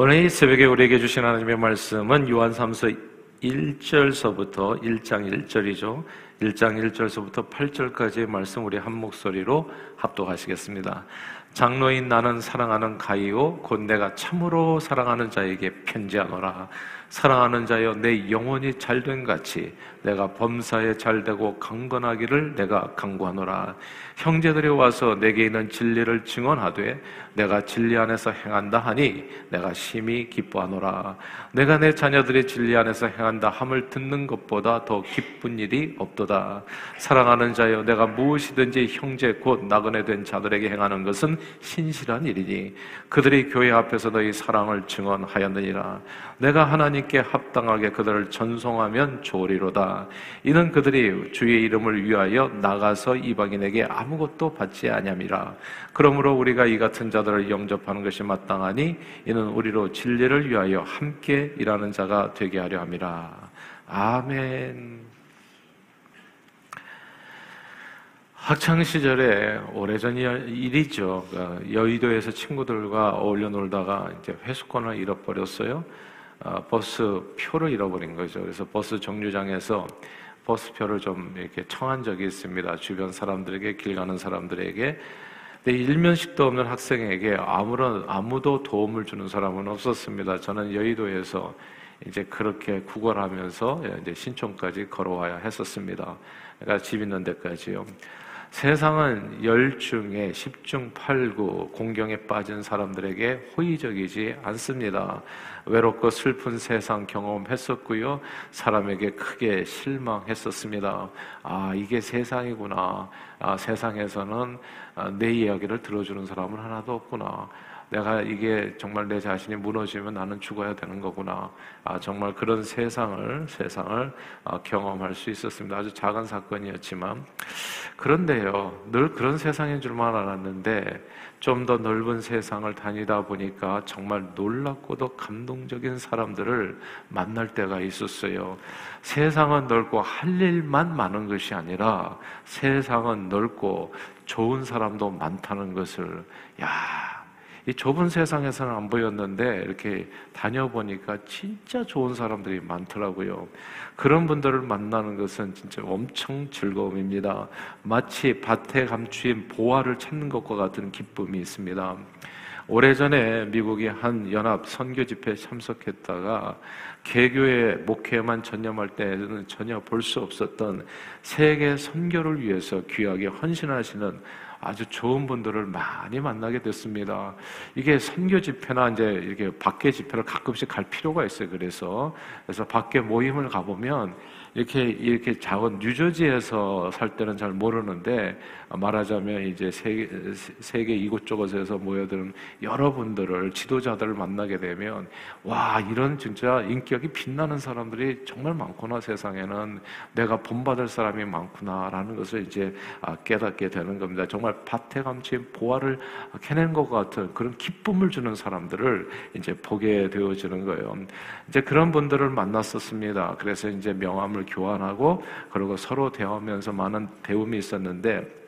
오늘 이 새벽에 우리에게 주신 하나님의 말씀은 요한 3서 1절서부터 1장 1절이죠. 1장 1절서부터 8절까지의 말씀 우리 한 목소리로 합독하시겠습니다. 장로인 나는 사랑하는 가이오 곧 내가 참으로 사랑하는 자에게 편지하노라. 사랑하는 자여 내 영혼이 잘된 같이 내가 범사에 잘되고 강건하기를 내가 강구하노라. 형제들이 와서 내게 있는 진리를 증언하되 내가 진리 안에서 행한다 하니 내가 심히 기뻐하노라. 내가 내 자녀들이 진리 안에서 행한다 함을 듣는 것보다 더 기쁜 일이 없도다. 사랑하는 자여 내가 무엇이든지 형제 곧 나그네 된 자들에게 행하는 것은 신실한 일이니 그들이 교회 앞에서 너희 사랑을 증언하였느니라. 내가 하나님 께 합당하게 그들을 전송하면 좋으리로다. 이는 그들이 주의 이름을 위하여 나가서 이방인에게 아무것도 받지 아니함이라. 그러므로 우리가 이 같은 자들을 영접하는 것이 마땅하니 이는 우리로 진리를 위하여 함께 일하는 자가 되게 하려 함이라. 아멘. 학창 시절에 오래전 일이죠. 그러니까 여의도에서 친구들과 어울려 놀다가 이제 회수권을 잃어버렸어요. 어, 버스 표를 잃어버린 거죠. 그래서 버스 정류장에서 버스표를 좀 이렇게 청한 적이 있습니다. 주변 사람들에게 길 가는 사람들에게. 근데 일면식도 없는 학생에게 아무런 아무도 도움을 주는 사람은 없었습니다. 저는 여의도에서 이제 그렇게 구걸하면서 이제 신촌까지 걸어와야 했었습니다. 그러니까 집 있는 데까지요. 세상은 열중에 십중 팔구 공경에 빠진 사람들에게 호의적이지 않습니다. 외롭고 슬픈 세상 경험했었고요. 사람에게 크게 실망했었습니다. 아, 이게 세상이구나. 아, 세상에서는 아, 내 이야기를 들어주는 사람은 하나도 없구나. 내가 이게 정말 내 자신이 무너지면 나는 죽어야 되는 거구나. 아, 정말 그런 세상을, 세상을 아, 경험할 수 있었습니다. 아주 작은 사건이었지만. 그런데요, 늘 그런 세상인 줄만 알았는데, 좀 더 넓은 세상을 다니다 보니까 정말 놀랍고도 감동적인 사람들을 만날 때가 있었어요. 세상은 넓고 할 일만 많은 것이 아니라 세상은 넓고 좋은 사람도 많다는 것을, 야, 이 좁은 세상에서는 안 보였는데 이렇게 다녀보니까 진짜 좋은 사람들이 많더라고요. 그런 분들을 만나는 것은 진짜 엄청 즐거움입니다. 마치 밭에 감추인 보화를 찾는 것과 같은 기쁨이 있습니다. 오래전에 미국의 한 연합 선교 집회에 참석했다가 개교의 목회만 전념할 때에는 전혀 볼 수 없었던 세계 선교를 위해서 귀하게 헌신하시는 아주 좋은 분들을 많이 만나게 됐습니다. 이게 선교 집회나 이제 이렇게 밖에 집회를 가끔씩 갈 필요가 있어요. 그래서 그래서 밖에 모임을 가 보면 이렇게 이렇게 작은 뉴저지에서 살 때는 잘 모르는데 말하자면 이제 세계, 세계 이곳저곳에서 모여드는 여러분들을 지도자들을 만나게 되면 와 이런 진짜 인격이 빛나는 사람들이 정말 많구나 세상에는 내가 본받을 사람이 많구나라는 것을 이제 아, 깨닫게 되는 겁니다. 정말 밭에 감춘 보화를 캐낸 것 같은 그런 기쁨을 주는 사람들을 이제 보게 되어지는 거예요. 이제 그런 분들을 만났었습니다. 그래서 이제 명함을 교환하고 그리고 서로 대화하면서 많은 배움이 있었는데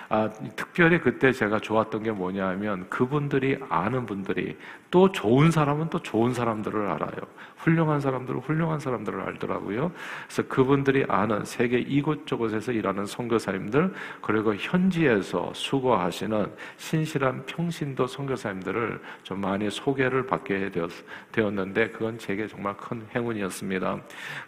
아, 특별히 그때 제가 좋았던 게 뭐냐면 그분들이 아는 분들이 또 좋은 사람은 또 좋은 사람들을 알아요. 훌륭한 사람들은 훌륭한 사람들을 알더라고요. 그래서 그분들이 아는 세계 이곳저곳에서 일하는 선교사님들 그리고 현지에서 수고하시는 신실한 평신도 선교사님들을 좀 많이 소개를 받게 되었, 는데 그건 제게 정말 큰 행운이었습니다.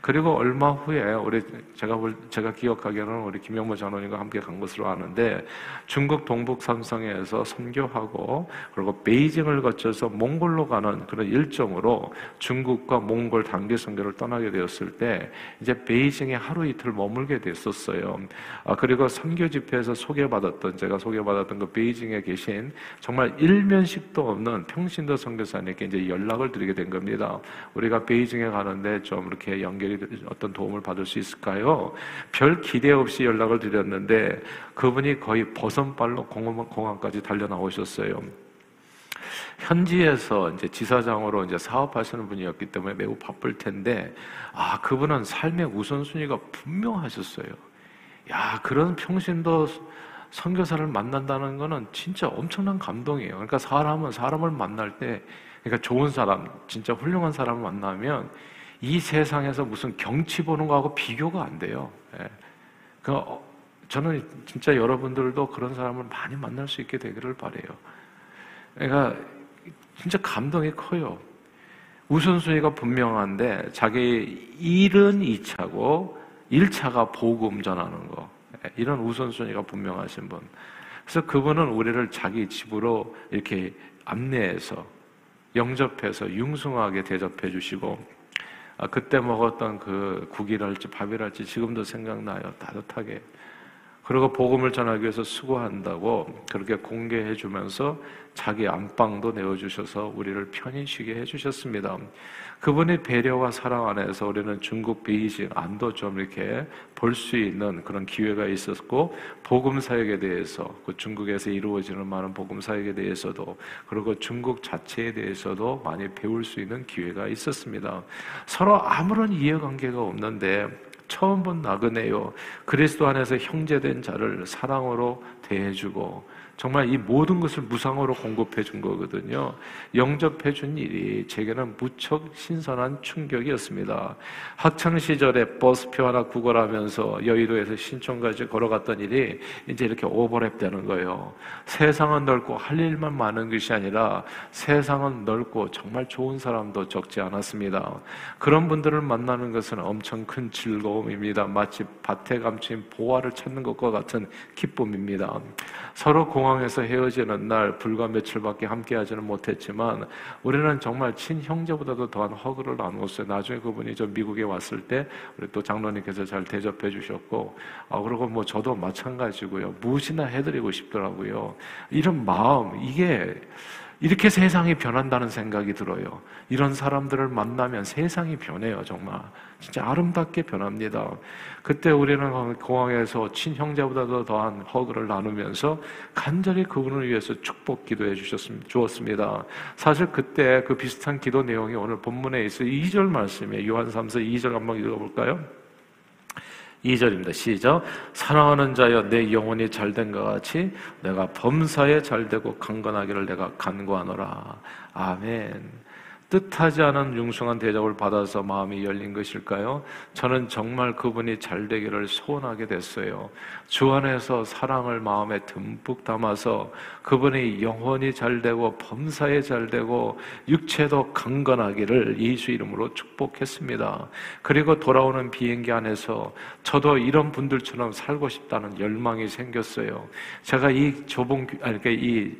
그리고 얼마 후에 우리 제가 제가 기억하기로는 우리 김영모 장로님과 함께 간 것으로 아는데 중국 동북 삼성에서 선교하고 그리고 베이징을 거쳐서 몽골로 가는 그런 일정으로 중국과 몽골 단기 선교를 떠나게 되었을 때 이제 베이징에 하루 이틀 머물게 됐었어요. 아, 그리고 선교 집회에서 소개받았던 제가 소개받았던 그 베이징에 계신 정말 일면식도 없는 평신도 선교사님께 이제 연락을 드리게 된 겁니다. 우리가 베이징에 가는데 좀 이렇게 연결이 어떤 도움을 받을 수 있을까요? 별 기대 없이 연락을 드렸는데 그분이 거의 버선발로 공항, 공항 까지 달려 나오셨어요. 현지에서 이제 지사장으로 이제 사업하시는 분이었기 때문에 매우 바쁠 텐데, 아, 그분은 삶의 우선순위가 분명하셨어요. 야, 그런 평신도 선교사를 만난다는 거는 진짜 엄청난 감동이에요. 그러니까 사람은 사람을 만날 때 그러니까 좋은 사람, 진짜 훌륭한 사람을 만나면 이 세상에서 무슨 경치 보는 거하고 비교가 안 돼요. 예. 그 저는 진짜 여러분들도 그런 사람을 많이 만날 수 있게 되기를 바래요. 그러니까 진짜 감동이 커요. 우선순위가 분명한데 자기 일은 2차고 1차가 복음 전하는 거. 예, 이런 우선순위가 분명하신 분. 그래서 그분은 우리를 자기 집으로 이렇게 안내해서 영접해서 융숭하게 대접해 주시고 아, 그때 먹었던 그 국이랄지 밥이랄지 지금도 생각나요. 따뜻하게. 그리고 복음을 전하기 위해서 수고한다고 그렇게 공개해 주면서 자기 안방도 내어주셔서 우리를 편히 쉬게 해주셨습니다. 그분의 배려와 사랑 안에서 우리는 중국 베이징 안도 좀 이렇게 볼 수 있는 그런 기회가 있었고 복음 사역에 대해서 그 중국에서 이루어지는 많은 복음 사역에 대해서도 그리고 중국 자체에 대해서도 많이 배울 수 있는 기회가 있었습니다. 서로 아무런 이해관계가 없는데 처음 본 나그네요. 그리스도 안에서 형제된 자를 사랑으로 대해주고 정말 이 모든 것을 무상으로 공급해 준 거거든요. 영접해 준 일이 제게는 무척 신선한 충격이었습니다. 학창 시절에 버스표 하나 구걸하면서 여의도에서 신촌까지 걸어갔던 일이 이제 이렇게 오버랩 되는 거예요. 세상은 넓고 할 일만 많은 것이 아니라 세상은 넓고 정말 좋은 사람도 적지 않았습니다. 그런 분들을 만나는 것은 엄청 큰 즐거움입니다. 마치 밭에 감춘 보화를 찾는 것과 같은 기쁨입니다. 서로 공 항에서 헤어지는 날 불과 며칠밖에 함께하지는 못했지만 우리는 정말 친형제보다도 더한 허그를 나누었어요. 나중에 그분이 저 미국에 왔을 때 우리 또 장로님께서 잘 대접해 주셨고 아 그리고 뭐 저도 마찬가지고요. 무엇이나 해드리고 싶더라고요. 이런 마음 이게 이렇게 세상이 변한다는 생각이 들어요. 이런 사람들을 만나면 세상이 변해요, 정말. 진짜 아름답게 변합니다. 그때 우리는 공항에서 친형제보다도 더한 허그를 나누면서 간절히 그분을 위해서 축복 기도해 주셨습니다. 주었습니다. 사실 그때 그 비슷한 기도 내용이 오늘 본문에 있어 2절 말씀에 요한 3서 2절 한번 읽어볼까요? 2절입니다. 시작. 사랑하는 자여 내 영혼이 잘된 것 같이 내가 범사에 잘되고 강건하기를 내가 간구하노라. 아멘. 뜻하지 않은 융숭한 대접을 받아서 마음이 열린 것일까요? 저는 정말 그분이 잘 되기를 소원하게 됐어요. 주 안에서 사랑을 마음에 듬뿍 담아서 그분이 영혼이 잘 되고 범사에 잘 되고 육체도 강건하기를 예수 이름으로 축복했습니다. 그리고 돌아오는 비행기 안에서 저도 이런 분들처럼 살고 싶다는 열망이 생겼어요. 제가 이 좁은 아니 그러니까 이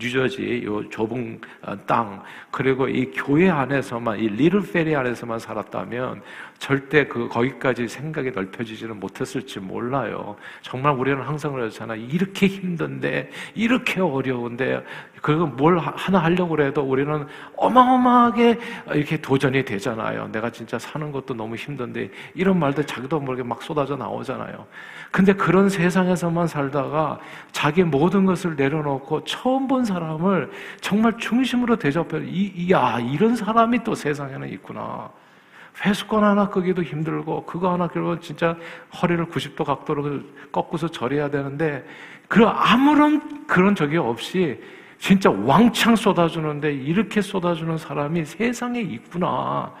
뉴저지 이 좁은 땅 그리고 이 교회 안에서만 이 리를 페리 안에서만 살았다면 절대 그 거기까지 생각이 넓혀지지는 못했을지 몰라요. 정말 우리는 항상 그러잖아. 이렇게 힘든데 이렇게 어려운데 그거 뭘 하나 하려고 해도 우리는 어마어마하게 이렇게 도전이 되잖아요. 내가 진짜 사는 것도 너무 힘든데 이런 말들 자기도 모르게 막 쏟아져 나오잖아요. 근데 그런 세상에서만 살다가 자기 모든 것을 내려놓고 처음 본 사람을 정말 중심으로 대접해 이, 야 이런 사람이 또 세상에는 있구나. 회수권 하나 끄기도 힘들고 그거 하나 끄면 진짜 허리를 90도 각도로 꺾고서 절해야 되는데 그 아무런 그런 적이 없이 진짜 왕창 쏟아주는데 이렇게 쏟아주는 사람이 세상에 있구나.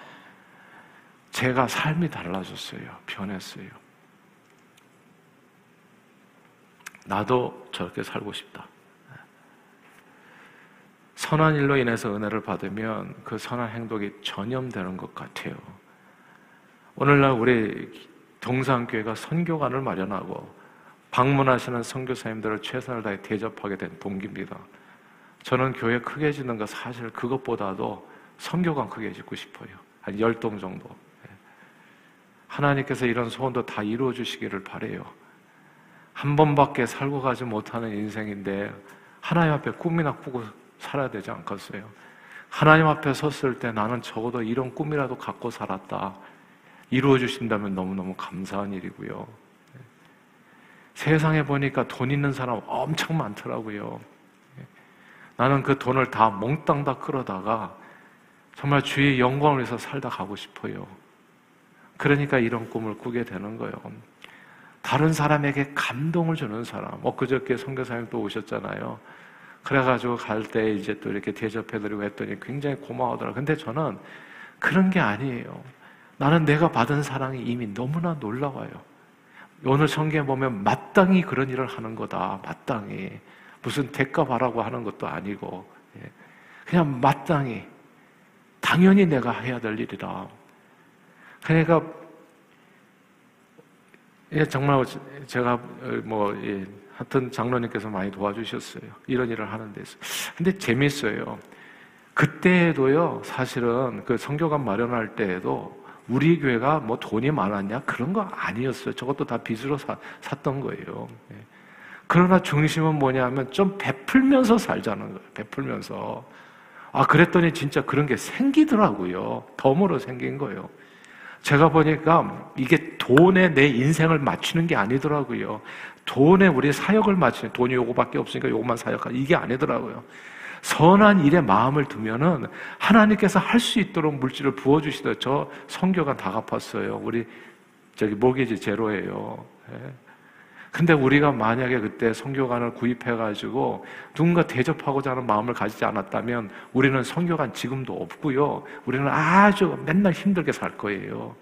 제가 삶이 달라졌어요. 변했어요. 나도 저렇게 살고 싶다. 선한 일로 인해서 은혜를 받으면 그 선한 행동이 전염되는 것 같아요. 오늘날 우리 동산교회가 선교관을 마련하고 방문하시는 선교사님들을 최선을 다해 대접하게 된 동기입니다. 저는 교회 크게 짓는 거 사실 그것보다도 선교관 크게 짓고 싶어요. 한 열 동 정도. 예. 하나님께서 이런 소원도 다 이루어 주시기를 바래요. 한 번밖에 살고 가지 못하는 인생인데 하나님 앞에 꿈이나 꾸고 살아야 되지 않겠어요? 하나님 앞에 섰을 때 나는 적어도 이런 꿈이라도 갖고 살았다. 이루어 주신다면 너무너무 감사한 일이고요. 예. 세상에 보니까 돈 있는 사람 엄청 많더라고요. 나는 그 돈을 다 몽땅 다 끌어다가 정말 주의 영광을 위해서 살다 가고 싶어요. 그러니까 이런 꿈을 꾸게 되는 거예요. 다른 사람에게 감동을 주는 사람. 엊그저께 선교사님 또 오셨잖아요. 그래가지고 갈 때 이제 또 이렇게 대접해드리고 했더니 굉장히 고마워하더라. 근데 저는 그런 게 아니에요. 나는 내가 받은 사랑이 이미 너무나 놀라워요. 오늘 성경에 보면 마땅히 그런 일을 하는 거다. 마땅히. 무슨 대가 바라고 하는 것도 아니고. 예. 그냥 마땅히. 당연히 내가 해야 될 일이다. 그러니까 예, 정말 제가 뭐 예, 하여튼 장로님께서 많이 도와주셨어요. 이런 일을 하는 데서. 근데 재밌어요. 그때도요, 사실은 그 성교관 마련할 때에도 우리 교회가 뭐 돈이 많았냐? 그런 거 아니었어요. 저것도 다 빚으로 사, 샀던 거예요. 예. 그러나 중심은 뭐냐면 좀 베풀면서 살자는 거예요. 베풀면서. 아, 그랬더니 진짜 그런 게 생기더라고요. 덤으로 생긴 거예요. 제가 보니까 이게 돈에 내 인생을 맞추는 게 아니더라고요. 돈에 우리 사역을 맞추는, 돈이 요거밖에 없으니까 요것만 사역하 이게 아니더라고요. 선한 일에 마음을 두면은 하나님께서 할 수 있도록 물질을 부어주시더 저 성교가 다 갚았어요. 우리 저기 모기지 제로예요. 예. 근데 우리가 만약에 그때 성교관을 구입해가지고 누군가 대접하고자 하는 마음을 가지지 않았다면 우리는 성교관 지금도 없고요. 우리는 아주 맨날 힘들게 살 거예요.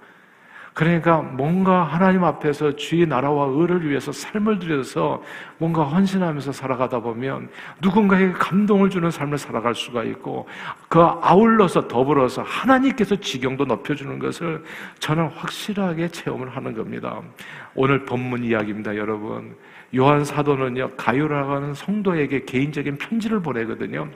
그러니까 뭔가 하나님 앞에서 주의 나라와 의를 위해서 삶을 들여서 뭔가 헌신하면서 살아가다 보면 누군가에게 감동을 주는 삶을 살아갈 수가 있고 그 아울러서 더불어서 하나님께서 지경도 높여주는 것을 저는 확실하게 체험을 하는 겁니다. 오늘 본문 이야기입니다, 여러분. 요한 사도는요, 가요라고 하는 성도에게 개인적인 편지를 보내거든요.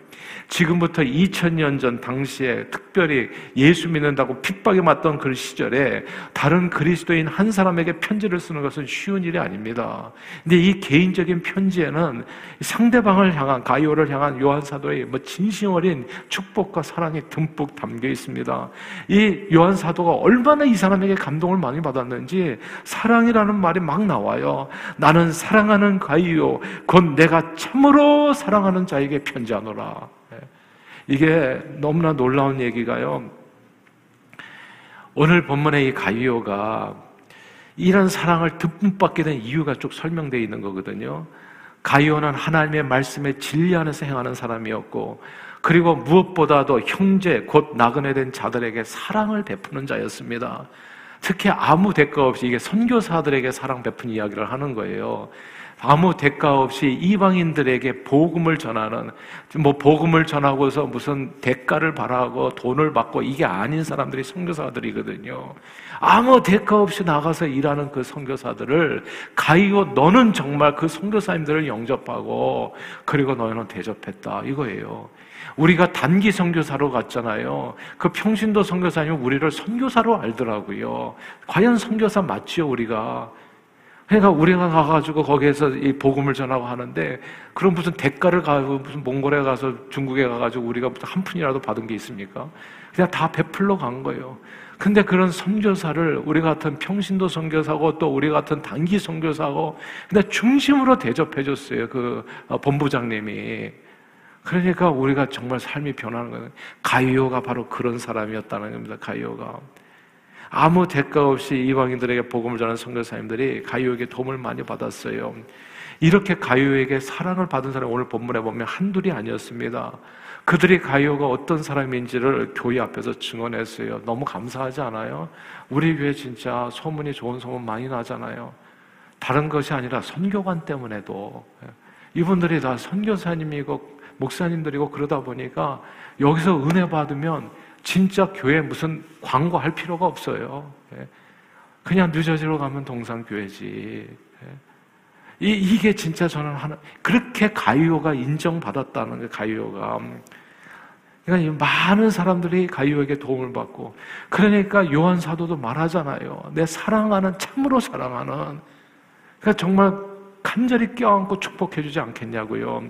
지금부터 2000년 전 당시에 특별히 예수 믿는다고 핍박에 맞던 그 시절에 다른 그리스도인 한 사람에게 편지를 쓰는 것은 쉬운 일이 아닙니다. 근데 이 개인적인 편지에는 상대방을 향한, 가요를 향한 요한 사도의 뭐 진심 어린 축복과 사랑이 듬뿍 담겨 있습니다. 이 요한 사도가 얼마나 이 사람에게 감동을 많이 받았는지 사랑이라는 말이 막 나와요. 나는 사랑 사랑하는 가이요 곧 내가 참으로 사랑하는 자에게 편지하노라. 예. 이게 너무나 놀라운 얘기가요. 오늘 본문의 이 가이오가 이런 사랑을 듬뿍 받게 된 이유가 쭉 설명되어 있는 거거든요. 가이오는 하나님의 말씀에 진리 안에서 행하는 사람이었고, 그리고 무엇보다도 형제, 곧 나그네 된 자들에게 사랑을 베푸는 자였습니다. 특히 아무 대가 없이 이게 선교사들에게 사랑 베푼 이야기를 하는 거예요. 아무 대가 없이 이방인들에게 복음을 전하는 뭐 복음을 전하고서 무슨 대가를 바라고 돈을 받고 이게 아닌 사람들이 선교사들이거든요. 아무 대가 없이 나가서 일하는 그 선교사들을 가이고 너는 정말 그 선교사님들을 영접하고 그리고 너희는 대접했다 이거예요. 우리가 단기 선교사로 갔잖아요. 그 평신도 선교사님 우리를 선교사로 알더라고요. 과연 선교사 맞지요 우리가? 그러니까 우리가 가가지고 거기에서 이 복음을 전하고 하는데 그런 무슨 대가를 가고 무슨 몽골에 가서 중국에 가가지고 우리가 무슨 한 푼이라도 받은 게 있습니까? 그냥 다 베풀러 간 거예요. 근데 그런 선교사를 우리 같은 평신도 선교사고 또 우리 같은 단기 선교사고 근데 중심으로 대접해 줬어요. 그 어, 본부장님이. 그러니까 우리가 정말 삶이 변하는 거예요. 가이오가 바로 그런 사람이었다는 겁니다. 가이오가. 아무 대가 없이 이방인들에게 복음을 전하는 선교사님들이 가이오에게 도움을 많이 받았어요. 이렇게 가이오에게 사랑을 받은 사람이 오늘 본문에 보면 한둘이 아니었습니다. 그들이 가이오가 어떤 사람인지를 교회 앞에서 증언했어요. 너무 감사하지 않아요? 우리 교회 진짜 소문이 좋은 소문 많이 나잖아요. 다른 것이 아니라 선교관 때문에도 이분들이 다 선교사님이고 목사님들이고 그러다 보니까 여기서 은혜 받으면 진짜 교회 무슨 광고할 필요가 없어요. 예. 그냥 뉴저지로 가면 동산교회지. 예. 이, 이게 진짜 저는 하나, 그렇게 가이오가 인정받았다는 게 가이오가. 그러니까 많은 사람들이 가이오에게 도움을 받고, 그러니까 요한 사도도 말하잖아요. 내 사랑하는, 참으로 사랑하는. 그러니까 정말 간절히 껴안고 축복해주지 않겠냐고요.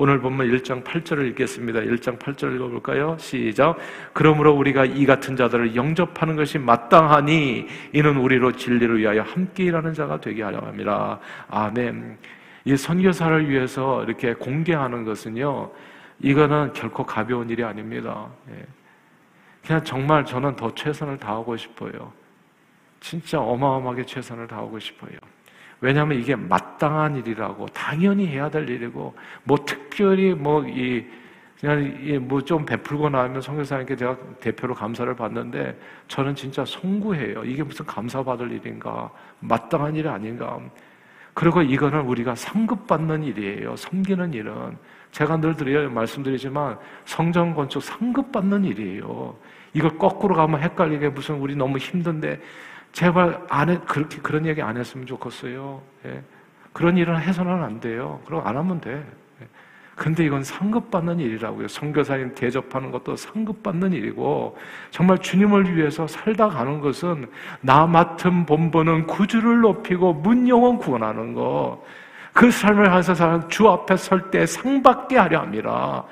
오늘 본문 1장 8절을 읽겠습니다. 1장 8절 읽어볼까요? 시작. 그러므로 우리가 이 같은 자들을 영접하는 것이 마땅하니 이는 우리로 진리를 위하여 함께 일하는 자가 되게 하려 합니다. 아멘. 이 선교사를 위해서 이렇게 공개하는 것은요, 이거는 결코 가벼운 일이 아닙니다. 예. 그냥 정말 저는 더 최선을 다하고 싶어요. 진짜 어마어마하게 최선을 다하고 싶어요. 왜냐하면 이게 마땅한 일이라고 당연히 해야 될 일이고 뭐 특별히 뭐이 그냥 뭐좀 베풀고 나면 성교사님께 제가 대표로 감사를 받는데 저는 진짜 송구해요. 이게 무슨 감사받을 일인가? 마땅한 일이 아닌가? 그리고 이거는 우리가 상급받는 일이에요. 섬기는 일은 제가 늘 드려요 말씀드리지만 성전 건축 상급받는 일이에요. 이걸 거꾸로 가면 헷갈리게 무슨 우리 너무 힘든데 제발 안 해, 그렇게 그런 얘기 안 했으면 좋겠어요. 예. 그런 일은 해서는 안 돼요. 그럼 안 하면 돼. 근데 이건 상급받는 일이라고요. 선교사님 대접하는 것도 상급받는 일이고 정말 주님을 위해서 살다 가는 것은 나 맡은 본분은 구주를 높이고 문영원 구원하는 거. 그 삶을 하면서 사는 주 앞에 설 때 상받게 하려 함이라.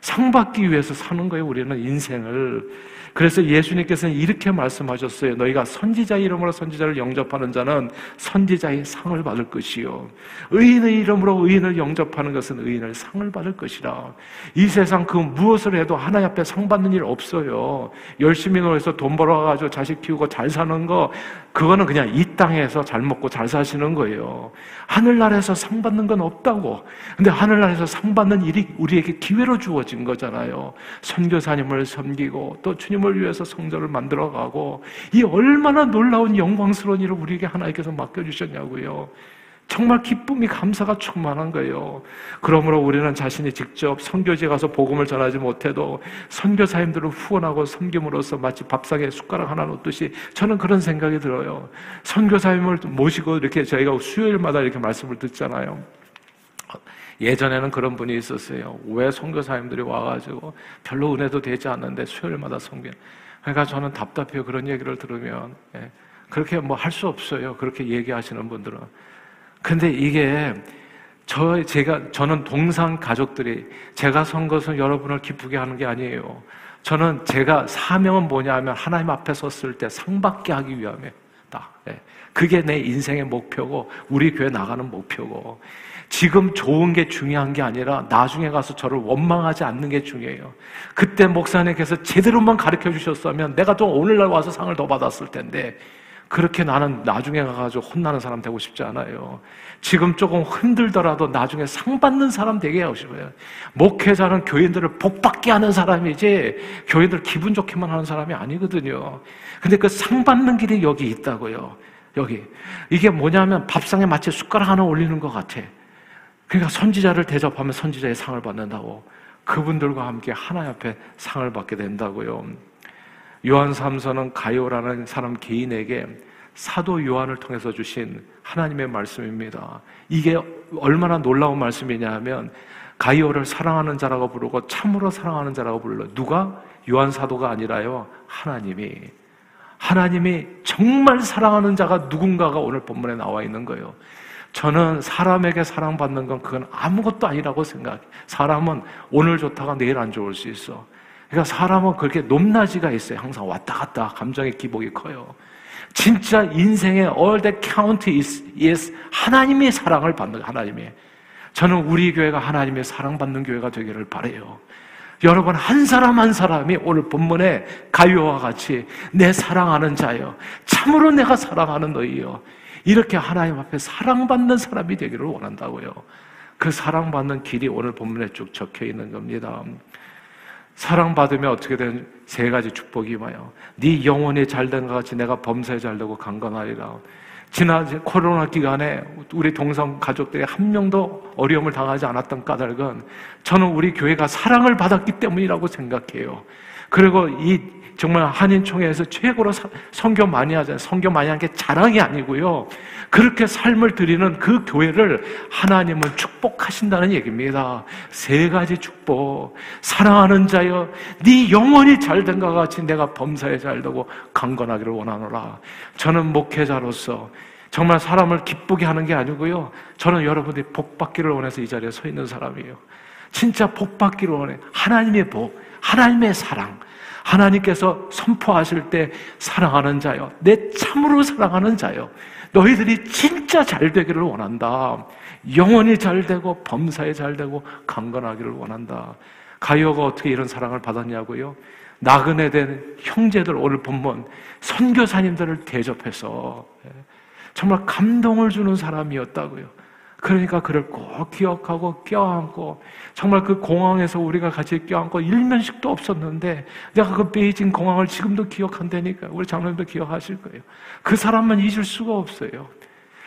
상 받기 위해서 사는 거예요. 우리는 인생을. 그래서 예수님께서는 이렇게 말씀하셨어요. 너희가 선지자 이름으로 선지자를 영접하는 자는 선지자의 상을 받을 것이요. 의인의 이름으로 의인을 영접하는 것은 의인을 상을 받을 것이라. 이 세상 그 무엇을 해도 하나님 앞에 상 받는 일 없어요. 열심히 노해서 돈 벌어가지고 자식 키우고 잘 사는 거, 그거는 그냥 이 땅에서 잘 먹고 잘 사시는 거예요. 하늘나라에서 상 받는 건 없다고. 근데 하늘나라에서 상 받는 일이 우리에게 기회로 주어 진 거잖아요. 선교사님을 섬기고 또 주님 주님을 위해서 성전을 만들어가고 이 얼마나 놀라운 영광스러운 일을 우리에게 하나님께서 맡겨주셨냐고요. 정말 기쁨이 감사가 충만한 거예요. 그러므로 우리는 자신이 직접 선교지에 가서 복음을 전하지 못해도 선교사님들을 후원하고 섬김으로써 마치 밥상에 숟가락 하나 놓듯이 저는 그런 생각이 들어요. 선교사님을 모시고 이렇게 저희가 수요일마다 이렇게 말씀을 듣잖아요. 예전에는 그런 분이 있었어요. 왜 선교사님들이 와가지고 별로 은혜도 되지 않는데 수요일마다 섬겨. 그러니까 저는 답답해요. 그런 얘기를 들으면. 예. 그렇게 뭐 할 수 없어요. 그렇게 얘기하시는 분들은. 근데 이게 저 제가 저는 동상 가족들이 제가 선 것은 여러분을 기쁘게 하는 게 아니에요. 저는 제가 사명은 뭐냐면 하나님 앞에 섰을 때 상받게 하기 위함이다. 예. 그게 내 인생의 목표고 우리 교회 나가는 목표고 지금 좋은 게 중요한 게 아니라 나중에 가서 저를 원망하지 않는 게 중요해요. 그때 목사님께서 제대로만 가르쳐 주셨으면 내가 또 오늘날 와서 상을 더 받았을 텐데 그렇게 나는 나중에 가가지고 혼나는 사람 되고 싶지 않아요. 지금 조금 흔들더라도 나중에 상 받는 사람 되게 하고 싶어요. 목회자는 교인들을 복받게 하는 사람이지 교인들 기분 좋게만 하는 사람이 아니거든요. 근데 그 상 받는 길이 여기 있다고요. 여기. 이게 뭐냐면 밥상에 마치 숟가락 하나 올리는 것 같아. 그러니까 선지자를 대접하면 선지자의 상을 받는다고 그분들과 함께 하나님 앞에 상을 받게 된다고요. 요한 삼서는 가요라는 사람 개인에게 사도 요한을 통해서 주신 하나님의 말씀입니다. 이게 얼마나 놀라운 말씀이냐 하면 가이오를 사랑하는 자라고 부르고 참으로 사랑하는 자라고 불러. 누가? 요한 사도가 아니라요. 하나님이. 하나님이 정말 사랑하는 자가 누군가가 오늘 본문에 나와 있는 거예요. 저는 사람에게 사랑받는 건 그건 아무것도 아니라고 생각해. 사람은 오늘 좋다가 내일 안 좋을 수 있어. 그러니까 사람은 그렇게 높낮이가 있어요. 항상 왔다 갔다 감정의 기복이 커요. 진짜 인생의 all that count is, is 하나님의 사랑을 받는 하나님의. 저는 우리 교회가 하나님의 사랑받는 교회가 되기를 바래요. 여러분 한 사람 한 사람이 오늘 본문에 가요와 같이 내 사랑하는 자여 참으로 내가 사랑하는 너희여 이렇게 하나님 앞에 사랑받는 사람이 되기를 원한다고요. 그 사랑받는 길이 오늘 본문에 쭉 적혀 있는 겁니다. 사랑받으면 어떻게 되는 세 가지 축복이 와요. 네 영혼이 잘된 것 같이 내가 범사에 잘되고 강건하리라. 지난 코로나 기간에 우리 동성 가족들이 한 명도 어려움을 당하지 않았던 까닭은 저는 우리 교회가 사랑을 받았기 때문이라고 생각해요. 그리고 이 정말 한인총회에서 최고로 성교 많이 하잖아요. 성교 많이 한게 자랑이 아니고요. 그렇게 삶을 드리는 그 교회를 하나님은 축복하신다는 얘기입니다. 세 가지 축복. 사랑하는 자여, 네 영혼이 잘된 것 같이 내가 범사에 잘되고 강건하기를 원하노라. 저는 목회자로서 정말 사람을 기쁘게 하는 게 아니고요. 저는 여러분들이 복 받기를 원해서 이 자리에 서 있는 사람이에요. 진짜 복 받기를 원해. 하나님의 복, 하나님의 사랑. 하나님께서 선포하실 때 사랑하는 자요. 내 참으로 사랑하는 자요. 너희들이 진짜 잘 되기를 원한다. 영원히 잘 되고 범사에 잘 되고 강건하기를 원한다. 가요가 어떻게 이런 사랑을 받았냐고요? 나그네 된 형제들 오늘 본문 선교사님들을 대접해서 예, 정말 감동을 주는 사람이었다고요. 그러니까 그를 꼭 기억하고 껴안고 정말 그 공항에서 우리가 같이 껴안고 일면식도 없었는데 내가 그 베이징 공항을 지금도 기억한다니까 우리 장로님도 기억하실 거예요. 그 사람만 잊을 수가 없어요.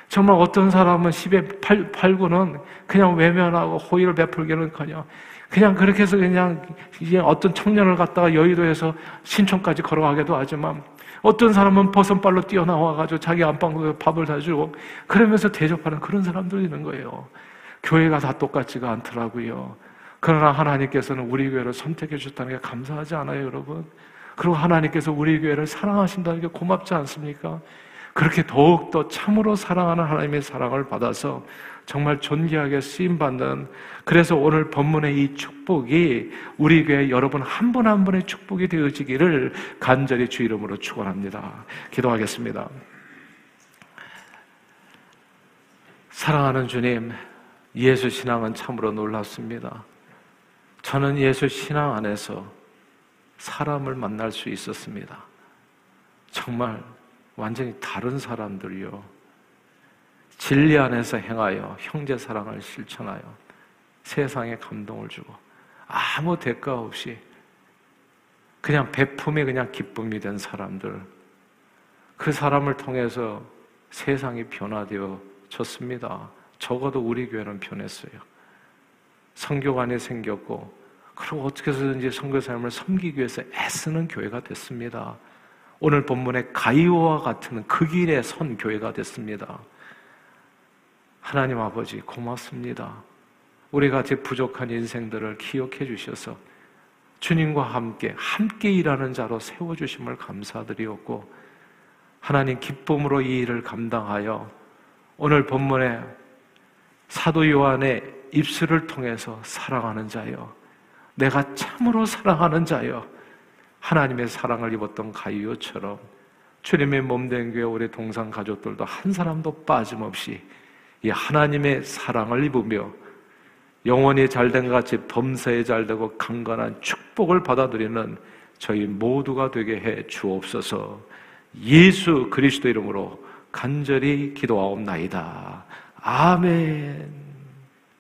정말 어떤 사람은 10에 8, 8구는 그냥 외면하고 호의를 베풀기는커녕 그냥 그렇게 해서 그냥 이제 어떤 청년을 갖다가 여의도에서 신촌까지 걸어가기도 하지만 어떤 사람은 버선발로 뛰어나와가지고 자기 안방에 밥을 사주고 그러면서 대접하는 그런 사람들이 있는 거예요. 교회가 다 똑같지가 않더라고요. 그러나 하나님께서는 우리 교회를 선택해 주셨다는 게 감사하지 않아요, 여러분? 그리고 하나님께서 우리 교회를 사랑하신다는 게 고맙지 않습니까? 그렇게 더욱더 참으로 사랑하는 하나님의 사랑을 받아서 정말 존귀하게 쓰임받는 그래서 오늘 본문의 이 축복이 우리 교회 여러분 한 분 한 분의 축복이 되어지기를 간절히 주 이름으로 축원합니다. 기도하겠습니다. 사랑하는 주님, 예수 신앙은 참으로 놀랍습니다. 저는 예수 신앙 안에서 사람을 만날 수 있었습니다. 정말 완전히 다른 사람들이요. 진리 안에서 행하여 형제 사랑을 실천하여 세상에 감동을 주고 아무 대가 없이 그냥 베품이 그냥 기쁨이 된 사람들 그 사람을 통해서 세상이 변화되어졌습니다. 적어도 우리 교회는 변했어요. 성교관이 생겼고 그리고 어떻게 해서든지 성교 삶을 섬기기 위해서 애쓰는 교회가 됐습니다. 오늘 본문의 가이오와 같은 그 길에 선 교회가 됐습니다. 하나님 아버지 고맙습니다. 우리가 제 부족한 인생들을 기억해 주셔서 주님과 함께 함께 일하는 자로 세워 주심을 감사드리었고 하나님 기쁨으로 이 일을 감당하여 오늘 본문에 사도 요한의 입술을 통해서 사랑하는 자여 내가 참으로 사랑하는 자여 하나님의 사랑을 입었던 가이오처럼 주님의 몸된 교회 우리 동상 가족들도 한 사람도 빠짐없이 이 하나님의 사랑을 입으며 영원히 잘된 같이 범사에 잘되고 강건한 축복을 받아들이는 저희 모두가 되게 해 주옵소서 예수 그리스도 이름으로 간절히 기도하옵나이다. 아멘.